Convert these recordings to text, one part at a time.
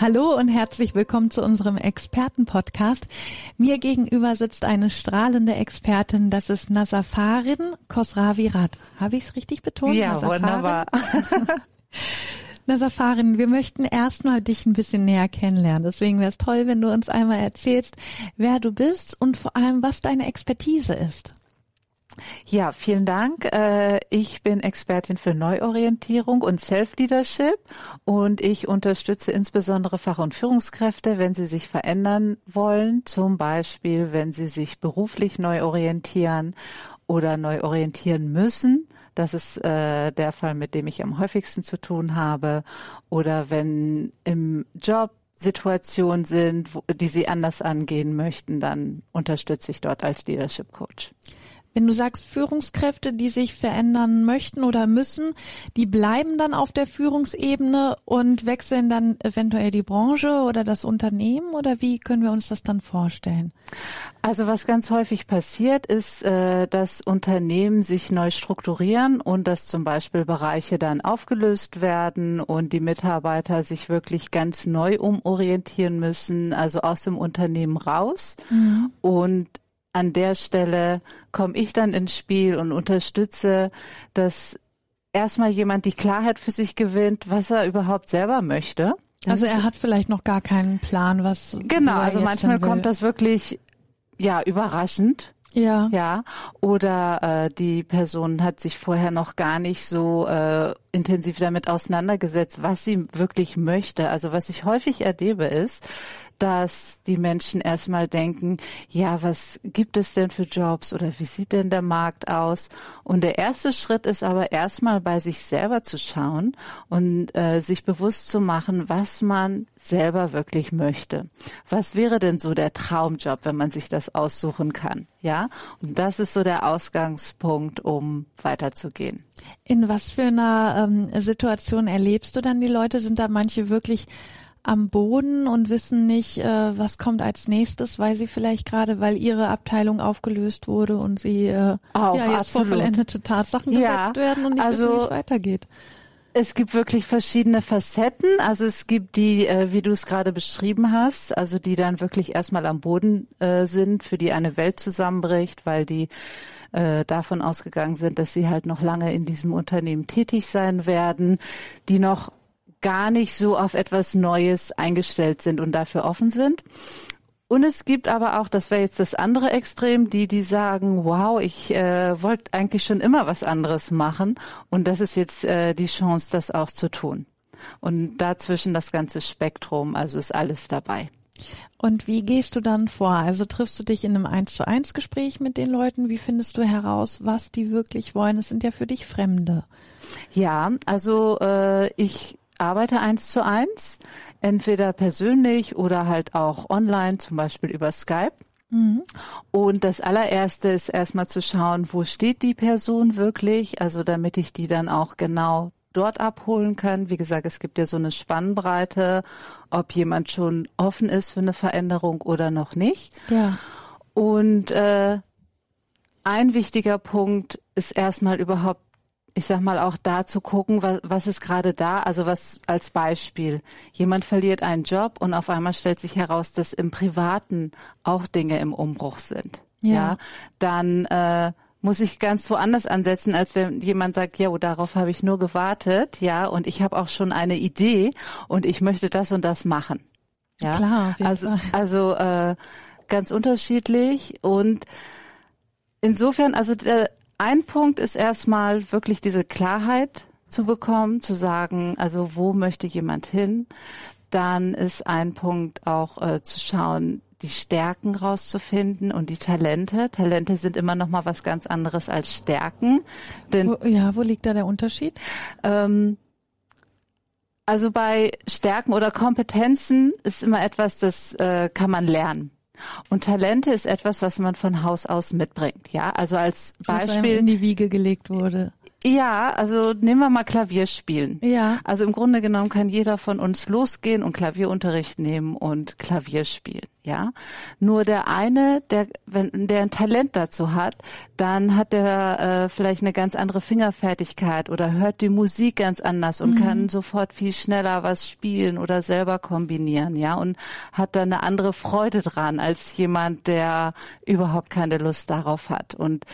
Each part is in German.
Hallo und herzlich willkommen zu unserem Expertenpodcast. Mir gegenüber sitzt eine strahlende Expertin, das ist Nasafarin Kosravirat. Habe ich es richtig betont? Ja, Nasafarin? wunderbar. Nasafarin, wir möchten erstmal dich ein bisschen näher kennenlernen. Deswegen wäre es toll, wenn du uns einmal erzählst, wer du bist und vor allem, was deine Expertise ist. Ja, vielen Dank. Äh, Ich bin Expertin für Neuorientierung und Self-Leadership und ich unterstütze insbesondere Fach- und Führungskräfte, wenn sie sich verändern wollen, zum Beispiel, wenn sie sich beruflich neu orientieren oder neu orientieren müssen. Das ist äh, der Fall, mit dem ich am häufigsten zu tun habe. Oder wenn im Job Situationen sind, die sie anders angehen möchten, dann unterstütze ich dort als Leadership Coach. Wenn du sagst Führungskräfte, die sich verändern möchten oder müssen, die bleiben dann auf der Führungsebene und wechseln dann eventuell die Branche oder das Unternehmen oder wie können wir uns das dann vorstellen? Also was ganz häufig passiert, ist, äh, dass Unternehmen sich neu strukturieren und dass zum Beispiel Bereiche dann aufgelöst werden und die Mitarbeiter sich wirklich ganz neu umorientieren müssen, also aus dem Unternehmen raus. Und an der Stelle komme ich dann ins Spiel und unterstütze, dass erstmal jemand die Klarheit für sich gewinnt, was er überhaupt selber möchte. Das Also er hat vielleicht noch gar keinen Plan, was Genau, also manchmal kommt das wirklich ja überraschend. Ja. Ja, oder äh, die Person hat sich vorher noch gar nicht so äh, intensiv damit auseinandergesetzt, was sie wirklich möchte. Also was ich häufig erlebe ist, dass die Menschen erstmal denken, ja, was gibt es denn für Jobs oder wie sieht denn der Markt aus? Und der erste Schritt ist aber erstmal bei sich selber zu schauen und äh, sich bewusst zu machen, was man selber wirklich möchte. Was wäre denn so der Traumjob, wenn man sich das aussuchen kann? Ja, und das ist so der Ausgangspunkt, um weiterzugehen. In was für einer ähm, Situation erlebst du dann die Leute? Sind da manche wirklich am Boden und wissen nicht, äh, was kommt als nächstes, weil sie vielleicht gerade, weil ihre Abteilung aufgelöst wurde und sie äh, Auch, ja, jetzt vor absolut. vollendete Tatsachen Ja, gesetzt werden und nicht also- wissen, wie es weitergeht. Es gibt wirklich verschiedene Facetten. Also es gibt die, äh, wie du es gerade beschrieben hast, also die dann wirklich erstmal am Boden äh, sind, für die eine Welt zusammenbricht, weil die äh, davon ausgegangen sind, dass sie halt noch lange in diesem Unternehmen tätig sein werden, die noch gar nicht so auf etwas Neues eingestellt sind und dafür offen sind. Und es gibt aber auch, das wäre jetzt das andere Extrem, die, die sagen, wow, ich äh, wollte eigentlich schon immer was anderes machen und das ist jetzt äh, die Chance, das auch zu tun. Und dazwischen das ganze Spektrum, also ist alles dabei. Und wie gehst du dann vor? Also triffst du dich in einem Eins zu eins Gespräch mit den Leuten? Wie findest du heraus, was die wirklich wollen? Es sind ja für dich Fremde. Ja, also äh, ich arbeite eins zu eins, entweder persönlich oder halt auch online, zum Beispiel über Skype. Und das allererste ist erstmal zu schauen, wo steht die Person wirklich, also damit ich die dann auch genau dort abholen kann. Wie gesagt, es gibt ja so eine Spannbreite, ob jemand schon offen ist für eine Veränderung oder noch nicht. Ja. Und äh, ein wichtiger Punkt ist erstmal überhaupt, ich sag mal, auch da zu gucken, was, was ist gerade da. Also was als Beispiel. Jemand verliert einen Job und auf einmal stellt sich heraus, dass im Privaten auch Dinge im Umbruch sind. Ja. dann äh, muss ich ganz woanders ansetzen, als wenn jemand sagt, ja, oh, darauf habe ich nur gewartet, ja, und ich habe auch schon eine Idee und ich möchte das und das machen. Ja, Klar, also Fall. also äh, ganz unterschiedlich und insofern, also der, ein Punkt ist erstmal wirklich diese Klarheit zu bekommen, zu sagen, also wo möchte jemand hin? Dann ist ein Punkt auch äh, zu schauen, die Stärken rauszufinden und die Talente. Talente sind immer noch mal was ganz anderes als Stärken, denn Wo, ja, wo liegt da der Unterschied? ähm, also bei Stärken oder Kompetenzen ist immer etwas, das äh, kann man lernen. Und Talente ist etwas, was man von Haus aus mitbringt. Ja, also als Beispiel in die Wiege gelegt wurde. Ja, also nehmen wir mal Klavierspielen. Ja. Also im Grunde genommen kann jeder von uns losgehen und Klavierunterricht nehmen und Klavier spielen. Ja. Nur der eine, der, wenn der ein Talent dazu hat, dann hat der äh, vielleicht eine ganz andere Fingerfertigkeit oder hört die Musik ganz anders und mhm. kann sofort viel schneller was spielen oder selber kombinieren, ja, und hat dann eine andere Freude dran als jemand, der überhaupt keine Lust darauf hat. Und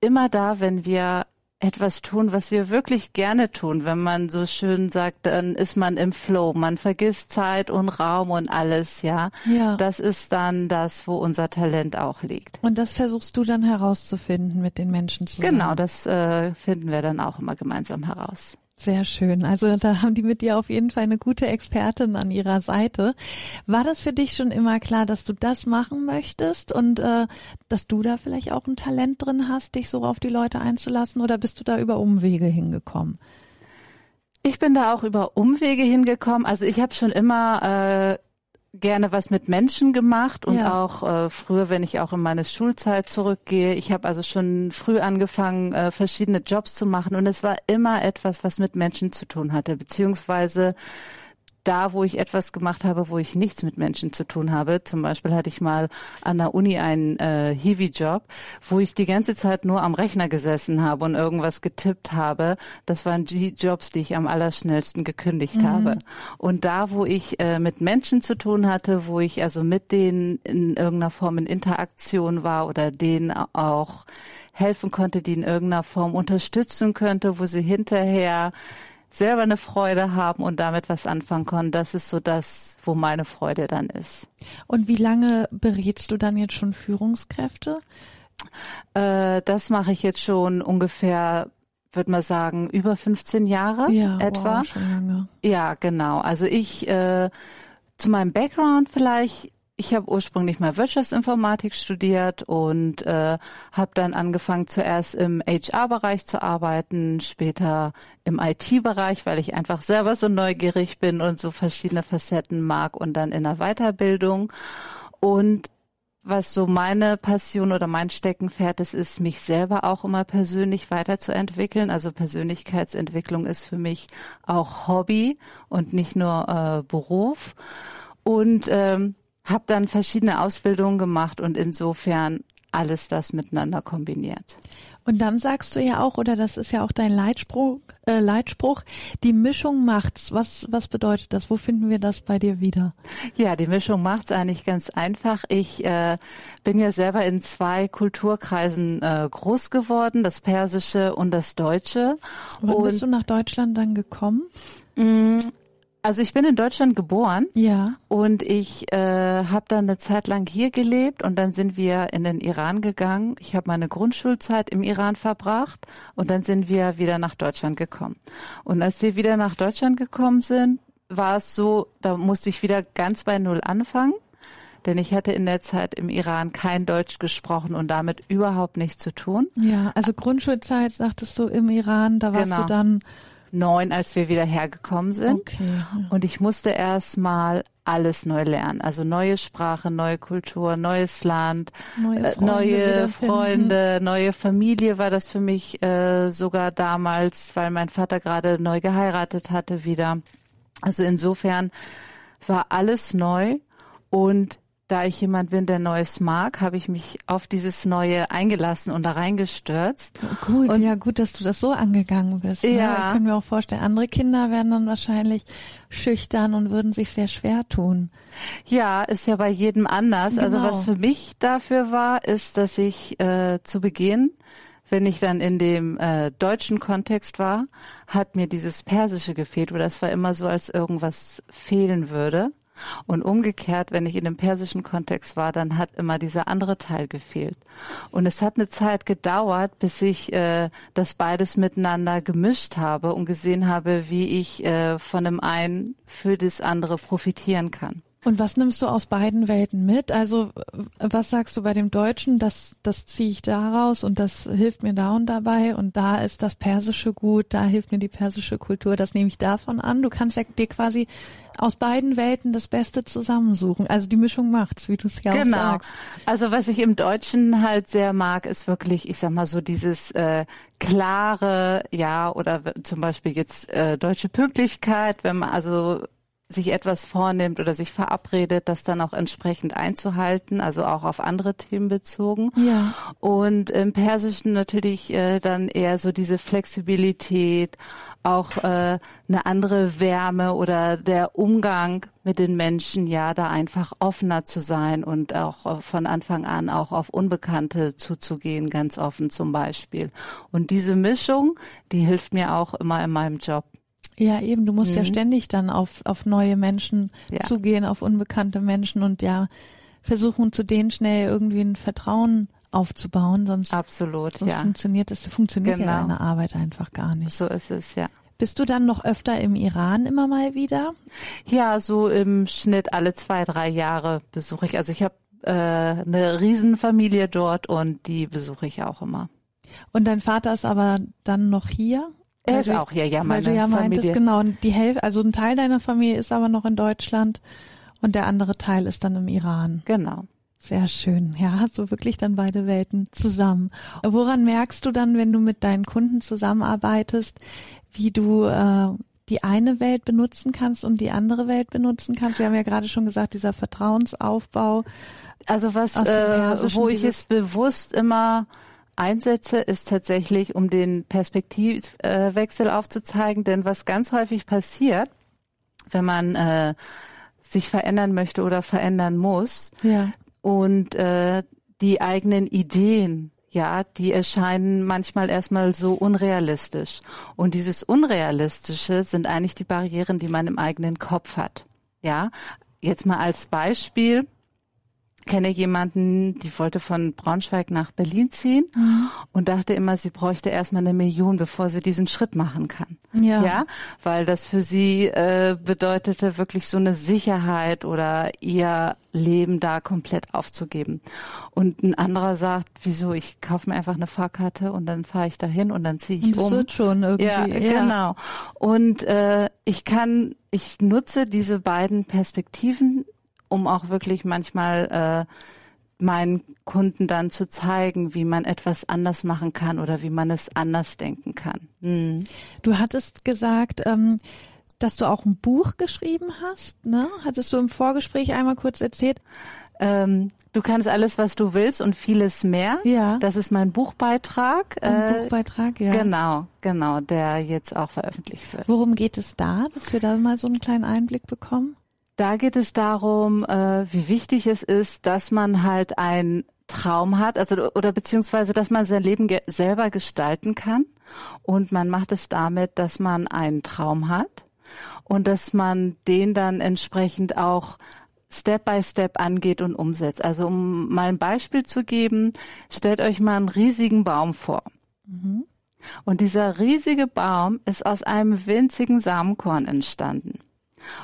immer da, wenn wir etwas tun, was wir wirklich gerne tun. Wenn man so schön sagt, dann ist man im Flow. Man vergisst Zeit und Raum und alles, ja. Ja. Das ist dann das, wo unser Talent auch liegt. Und das versuchst du dann herauszufinden mit den Menschen zusammen. Genau, das äh, finden wir dann auch immer gemeinsam heraus. Sehr schön. Also da haben die mit dir auf jeden Fall eine gute Expertin an ihrer Seite. War das für dich schon immer klar, dass du das machen möchtest und äh, dass du da vielleicht auch ein Talent drin hast, dich so auf die Leute einzulassen oder bist du da über Umwege hingekommen? Ich bin da auch über Umwege hingekommen. Also ich habe schon immer äh, gerne was mit Menschen gemacht und ja. auch äh, früher, wenn ich auch in meine Schulzeit zurückgehe. Ich habe also schon früh angefangen, äh, verschiedene Jobs zu machen und es war immer etwas, was mit Menschen zu tun hatte, beziehungsweise da, wo ich etwas gemacht habe, wo ich nichts mit Menschen zu tun habe. Zum Beispiel hatte ich mal an der Uni einen äh, Hiwi-Job, wo ich die ganze Zeit nur am Rechner gesessen habe und irgendwas getippt habe. Das waren die Jobs, die ich am allerschnellsten gekündigt mhm. habe. Und da, wo ich äh, mit Menschen zu tun hatte, wo ich also mit denen in irgendeiner Form in Interaktion war oder denen auch helfen konnte, die in irgendeiner Form unterstützen könnte, wo sie hinterher selber eine Freude haben und damit was anfangen können. Das ist so das, wo meine Freude dann ist. Und wie lange berätst du dann jetzt schon Führungskräfte? Äh, das mache ich jetzt schon ungefähr würde man sagen, über 15 Jahre ja, etwa. Wow, schon lange. Ja, genau. Also ich äh, zu meinem Background vielleicht, ich habe ursprünglich mal Wirtschaftsinformatik studiert und äh, habe dann angefangen zuerst im HR-Bereich zu arbeiten, später im IT-Bereich, weil ich einfach selber so neugierig bin und so verschiedene Facetten mag und dann in der Weiterbildung. Und was so meine Passion oder mein Steckenpferd ist, ist mich selber auch immer persönlich weiterzuentwickeln. Also Persönlichkeitsentwicklung ist für mich auch Hobby und nicht nur äh, Beruf. Und ähm, habe dann verschiedene Ausbildungen gemacht und insofern alles das miteinander kombiniert. Und dann sagst du ja auch, oder das ist ja auch dein Leitspruch, äh, Leitspruch, die Mischung macht's. Was, was bedeutet das? Wo finden wir das bei dir wieder? Ja, die Mischung macht's eigentlich ganz einfach. Ich äh, bin ja selber in zwei Kulturkreisen äh, groß geworden, das Persische und das Deutsche. Wann und bist du nach Deutschland dann gekommen? Also ich bin in Deutschland geboren. Ja. Und ich äh, habe dann eine Zeit lang hier gelebt und dann sind wir in den Iran gegangen. Ich habe meine Grundschulzeit im Iran verbracht und dann sind wir wieder nach Deutschland gekommen. Und als wir wieder nach Deutschland gekommen sind, war es so, da musste ich wieder ganz bei Null anfangen. Denn ich hatte in der Zeit im Iran kein Deutsch gesprochen und damit überhaupt nichts zu tun. Ja, also Grundschulzeit sagtest du im Iran, da warst genau. du dann neun, als wir wieder hergekommen sind. Okay. Und ich musste erst mal alles neu lernen. Also neue Sprache, neue Kultur, neues Land, neue äh, Freunde, neue, Freunde neue Familie war das für mich äh, sogar damals, weil mein Vater gerade neu geheiratet hatte wieder. Also insofern war alles neu und da ich jemand bin, der Neues mag, habe ich mich auf dieses Neue eingelassen und da reingestürzt. Gut, und ja, gut, dass du das so angegangen bist. Ne? Ja. Ich kann mir auch vorstellen, andere Kinder werden dann wahrscheinlich schüchtern und würden sich sehr schwer tun. Ja, ist ja bei jedem anders. Also Genau. Also was für mich dafür war, ist, dass ich äh, zu Beginn wenn ich dann in dem äh, deutschen Kontext war, hat mir dieses Persische gefehlt, weil das war immer so, als irgendwas fehlen würde. Und umgekehrt, wenn ich in dem persischen Kontext war, dann hat immer dieser andere Teil gefehlt. Und es hat eine Zeit gedauert, bis ich äh, das beides miteinander gemischt habe und gesehen habe, wie ich äh, von dem einen für das andere profitieren kann. Und was nimmst du aus beiden Welten mit? Also was sagst du bei dem Deutschen, das, das ziehe ich daraus und das hilft mir da und dabei und da ist das Persische gut, da hilft mir die persische Kultur, das nehme ich davon an. Du kannst ja dir quasi aus beiden Welten das Beste zusammensuchen. Also die Mischung macht's, wie du es ja genau. auch sagst. Also was ich im Deutschen halt sehr mag, ist wirklich, ich sag mal so dieses äh, klare, ja, oder zum Beispiel jetzt äh, deutsche Pünktlichkeit, wenn man also sich etwas vornimmt oder sich verabredet, das dann auch entsprechend einzuhalten, also auch auf andere Themen bezogen. Ja. Und im Persischen natürlich äh, dann eher so diese Flexibilität, auch äh, eine andere Wärme oder der Umgang mit den Menschen, ja, da einfach offener zu sein und auch von Anfang an auch auf Unbekannte zuzugehen, ganz offen zum Beispiel. Und diese Mischung, die hilft mir auch immer in meinem Job. Ja, eben, du musst mhm. ja ständig dann auf, auf neue Menschen ja. zugehen, auf unbekannte Menschen und ja, versuchen zu denen schnell irgendwie ein Vertrauen aufzubauen, sonst, Absolut, sonst ja. funktioniert es, funktioniert genau. ja deine Arbeit einfach gar nicht. So ist es, ja. Bist du dann noch öfter im Iran immer mal wieder? Ja, so im Schnitt alle zwei, drei Jahre besuche ich. Also ich habe äh, eine Riesenfamilie dort und die besuche ich auch immer. Und dein Vater ist aber dann noch hier? Er ist auch hier, ja, meine Weil du ja Familie. meintest, genau, die Hälfte, also ein Teil deiner Familie ist aber noch in Deutschland und der andere Teil ist dann im Iran. Genau. Sehr schön. Ja, du wirklich dann beide Welten zusammen. Woran merkst du dann, wenn du mit deinen Kunden zusammenarbeitest, wie du äh, die eine Welt benutzen kannst und die andere Welt benutzen kannst? Wir haben ja gerade schon gesagt, dieser Vertrauensaufbau. Also was, äh, wo ich es bewusst immer einsetze, ist tatsächlich, um den Perspektivwechsel aufzuzeigen. Denn was ganz häufig passiert, wenn man äh, sich verändern möchte oder verändern muss ja. und äh, die eigenen Ideen ja, die erscheinen manchmal erstmal so unrealistisch. Und dieses Unrealistische sind eigentlich die Barrieren, die man im eigenen Kopf hat. Ja, jetzt mal als Beispiel kenne jemanden, die wollte von Braunschweig nach Berlin ziehen mhm. und dachte immer, sie bräuchte erstmal eine Million, bevor sie diesen Schritt machen kann. Ja. ja? Weil das für sie äh, bedeutete, wirklich so eine Sicherheit oder ihr Leben da komplett aufzugeben. Und ein anderer sagt, wieso, ich kaufe mir einfach eine Fahrkarte und dann fahre ich dahin und dann ziehe ich das um. Das wird schon irgendwie. Ja, ja. genau. Und äh, ich kann, ich nutze diese beiden Perspektiven um auch wirklich manchmal äh, meinen Kunden dann zu zeigen, wie man etwas anders machen kann oder wie man es anders denken kann. Mhm. Du hattest gesagt, ähm, dass du auch ein Buch geschrieben hast, ne? Hattest du im Vorgespräch einmal kurz erzählt? Ähm, du kannst alles, was du willst und vieles mehr. Ja. Das ist mein Buchbeitrag. Ein äh, Buchbeitrag, ja. Genau, genau, der jetzt auch veröffentlicht wird. Worum geht es da, dass wir da mal so einen kleinen Einblick bekommen? Da geht es darum, äh, wie wichtig es ist, dass man halt einen Traum hat, also oder beziehungsweise, dass man sein Leben ge selber gestalten kann. Und man macht es damit, dass man einen Traum hat und dass man den dann entsprechend auch Step by Step angeht und umsetzt. Also um mal ein Beispiel zu geben, stellt euch mal einen riesigen Baum vor. Mhm. Und dieser riesige Baum ist aus einem winzigen Samenkorn entstanden.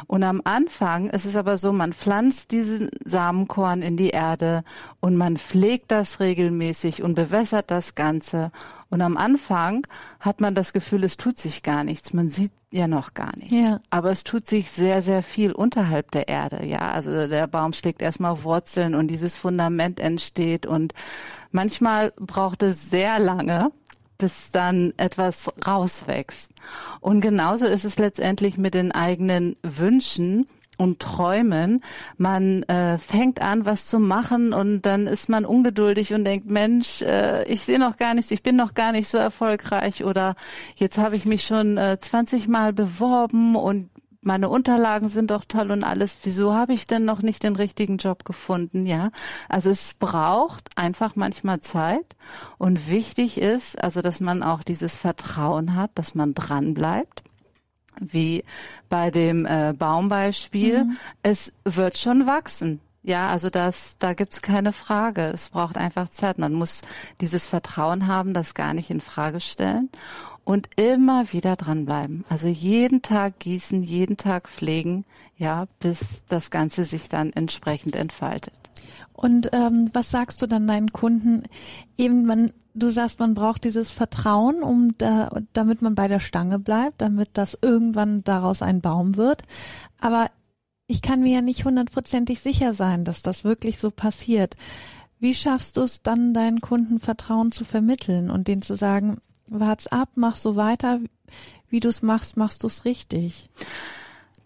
Und am Anfang ist es aber so, man pflanzt diesen Samenkorn in die Erde und man pflegt das regelmäßig und bewässert das Ganze. Und am Anfang hat man das Gefühl, es tut sich gar nichts. Man sieht ja noch gar nichts. Ja. Aber es tut sich sehr, sehr viel unterhalb der Erde. Ja, also der Baum schlägt erstmal Wurzeln und dieses Fundament entsteht und manchmal braucht es sehr lange, bis dann etwas rauswächst. Und genauso ist es letztendlich mit den eigenen Wünschen und Träumen. Man äh, fängt an, was zu machen und dann ist man ungeduldig und denkt, Mensch, äh, ich sehe noch gar nichts, ich bin noch gar nicht so erfolgreich oder jetzt habe ich mich schon äh, 20 Mal beworben und meine Unterlagen sind doch toll und alles. Wieso habe ich denn noch nicht den richtigen Job gefunden? Ja, also es braucht einfach manchmal Zeit und wichtig ist, also dass man auch dieses Vertrauen hat, dass man dran bleibt wie bei dem äh, Baumbeispiel. Mhm. Es wird schon wachsen. Ja, also das, da gibt's keine Frage. Es braucht einfach Zeit. Man muss dieses Vertrauen haben, das gar nicht in Frage stellen. Und immer wieder dranbleiben. Also jeden Tag gießen, jeden Tag pflegen, ja, bis das Ganze sich dann entsprechend entfaltet. Und ähm, was sagst du dann deinen Kunden? Eben, man, du sagst, man braucht dieses Vertrauen, um da, damit man bei der Stange bleibt, damit das irgendwann daraus ein Baum wird. Aber ich kann mir ja nicht hundertprozentig sicher sein, dass das wirklich so passiert. Wie schaffst du es dann, deinen Kunden Vertrauen zu vermitteln und denen zu sagen, wart's ab, mach so weiter, wie du es machst, machst du es richtig?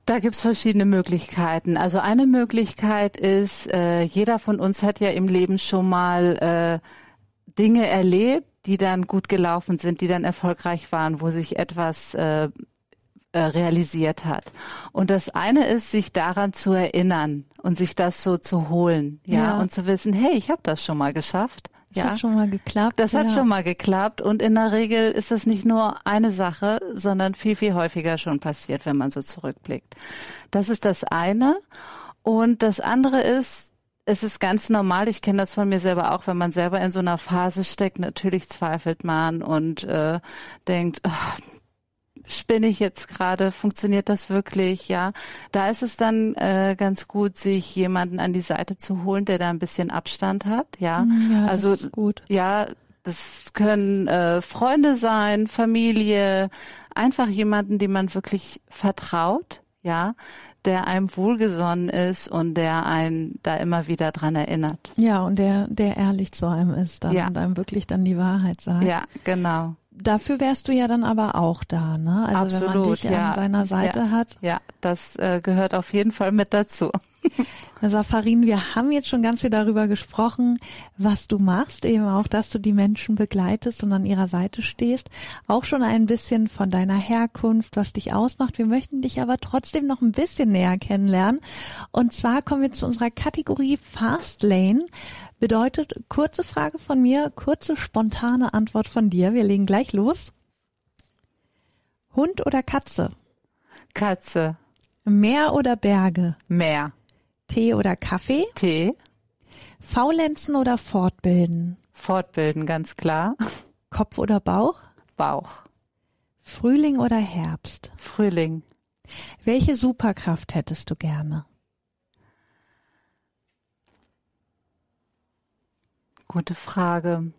Da gibt's verschiedene Möglichkeiten. Also eine Möglichkeit ist, äh, jeder von uns hat ja im Leben schon mal äh, Dinge erlebt, die dann gut gelaufen sind, die dann erfolgreich waren, wo sich etwas äh, äh, realisiert hat. Und das eine ist, sich daran zu erinnern und sich das so zu holen, ja, ja. und zu wissen, hey, ich habe das schon mal geschafft. Das ja. hat schon mal geklappt. Das ja. hat schon mal geklappt und in der Regel ist das nicht nur eine Sache, sondern viel, viel häufiger schon passiert, wenn man so zurückblickt. Das ist das eine. Und das andere ist, es ist ganz normal, ich kenne das von mir selber auch, wenn man selber in so einer Phase steckt, natürlich zweifelt man und äh, denkt, oh, spinne ich jetzt gerade, funktioniert das wirklich, ja. Da ist es dann äh, ganz gut, sich jemanden an die Seite zu holen, der da ein bisschen Abstand hat, ja. Mhm, ja also gut. ja, das können äh, Freunde sein, Familie, einfach jemanden, dem man wirklich vertraut, ja, der einem wohlgesonnen ist und der einen da immer wieder dran erinnert. Ja, und der, der ehrlich zu einem ist dann ja. und einem wirklich dann die Wahrheit sagt. Ja, genau dafür wärst du ja dann aber auch da, ne? Also Absolut, wenn man dich ja. an seiner Seite ja. hat. Ja, das äh, gehört auf jeden Fall mit dazu. Safarin, wir haben jetzt schon ganz viel darüber gesprochen, was du machst, eben auch, dass du die Menschen begleitest und an ihrer Seite stehst. Auch schon ein bisschen von deiner Herkunft, was dich ausmacht. Wir möchten dich aber trotzdem noch ein bisschen näher kennenlernen. Und zwar kommen wir zu unserer Kategorie Fast Lane. Bedeutet kurze Frage von mir, kurze spontane Antwort von dir. Wir legen gleich los. Hund oder Katze? Katze. Meer oder Berge? Meer. Tee oder Kaffee? Tee. Faulenzen oder fortbilden? Fortbilden, ganz klar. Kopf oder Bauch? Bauch. Frühling oder Herbst? Frühling. Welche Superkraft hättest du gerne? Gute Frage.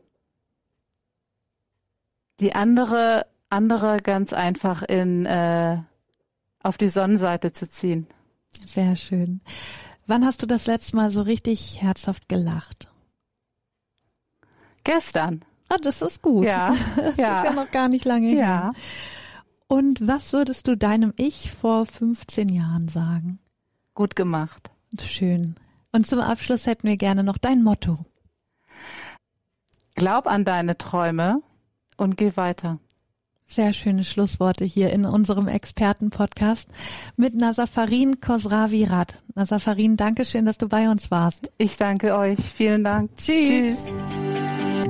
Die andere, andere ganz einfach in äh, auf die Sonnenseite zu ziehen. Sehr schön. Wann hast du das letzte Mal so richtig herzhaft gelacht? Gestern. Ah, das ist gut. Ja. Das ja. ist ja noch gar nicht lange ja. her. Und was würdest du deinem Ich vor 15 Jahren sagen? Gut gemacht. Schön. Und zum Abschluss hätten wir gerne noch dein Motto. Glaub an deine Träume und geh weiter. Sehr schöne Schlussworte hier in unserem Expertenpodcast mit Nasafarin Kosravi-Rad. Nasafarin, danke schön, dass du bei uns warst. Ich danke euch. Vielen Dank. Tschüss. Tschüss.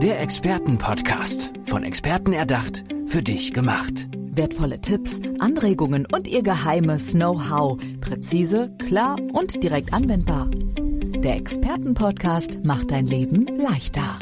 Der Expertenpodcast. Von Experten erdacht, für dich gemacht. Wertvolle Tipps, Anregungen und ihr geheimes Know-how. Präzise, klar und direkt anwendbar. Der Expertenpodcast macht dein Leben leichter.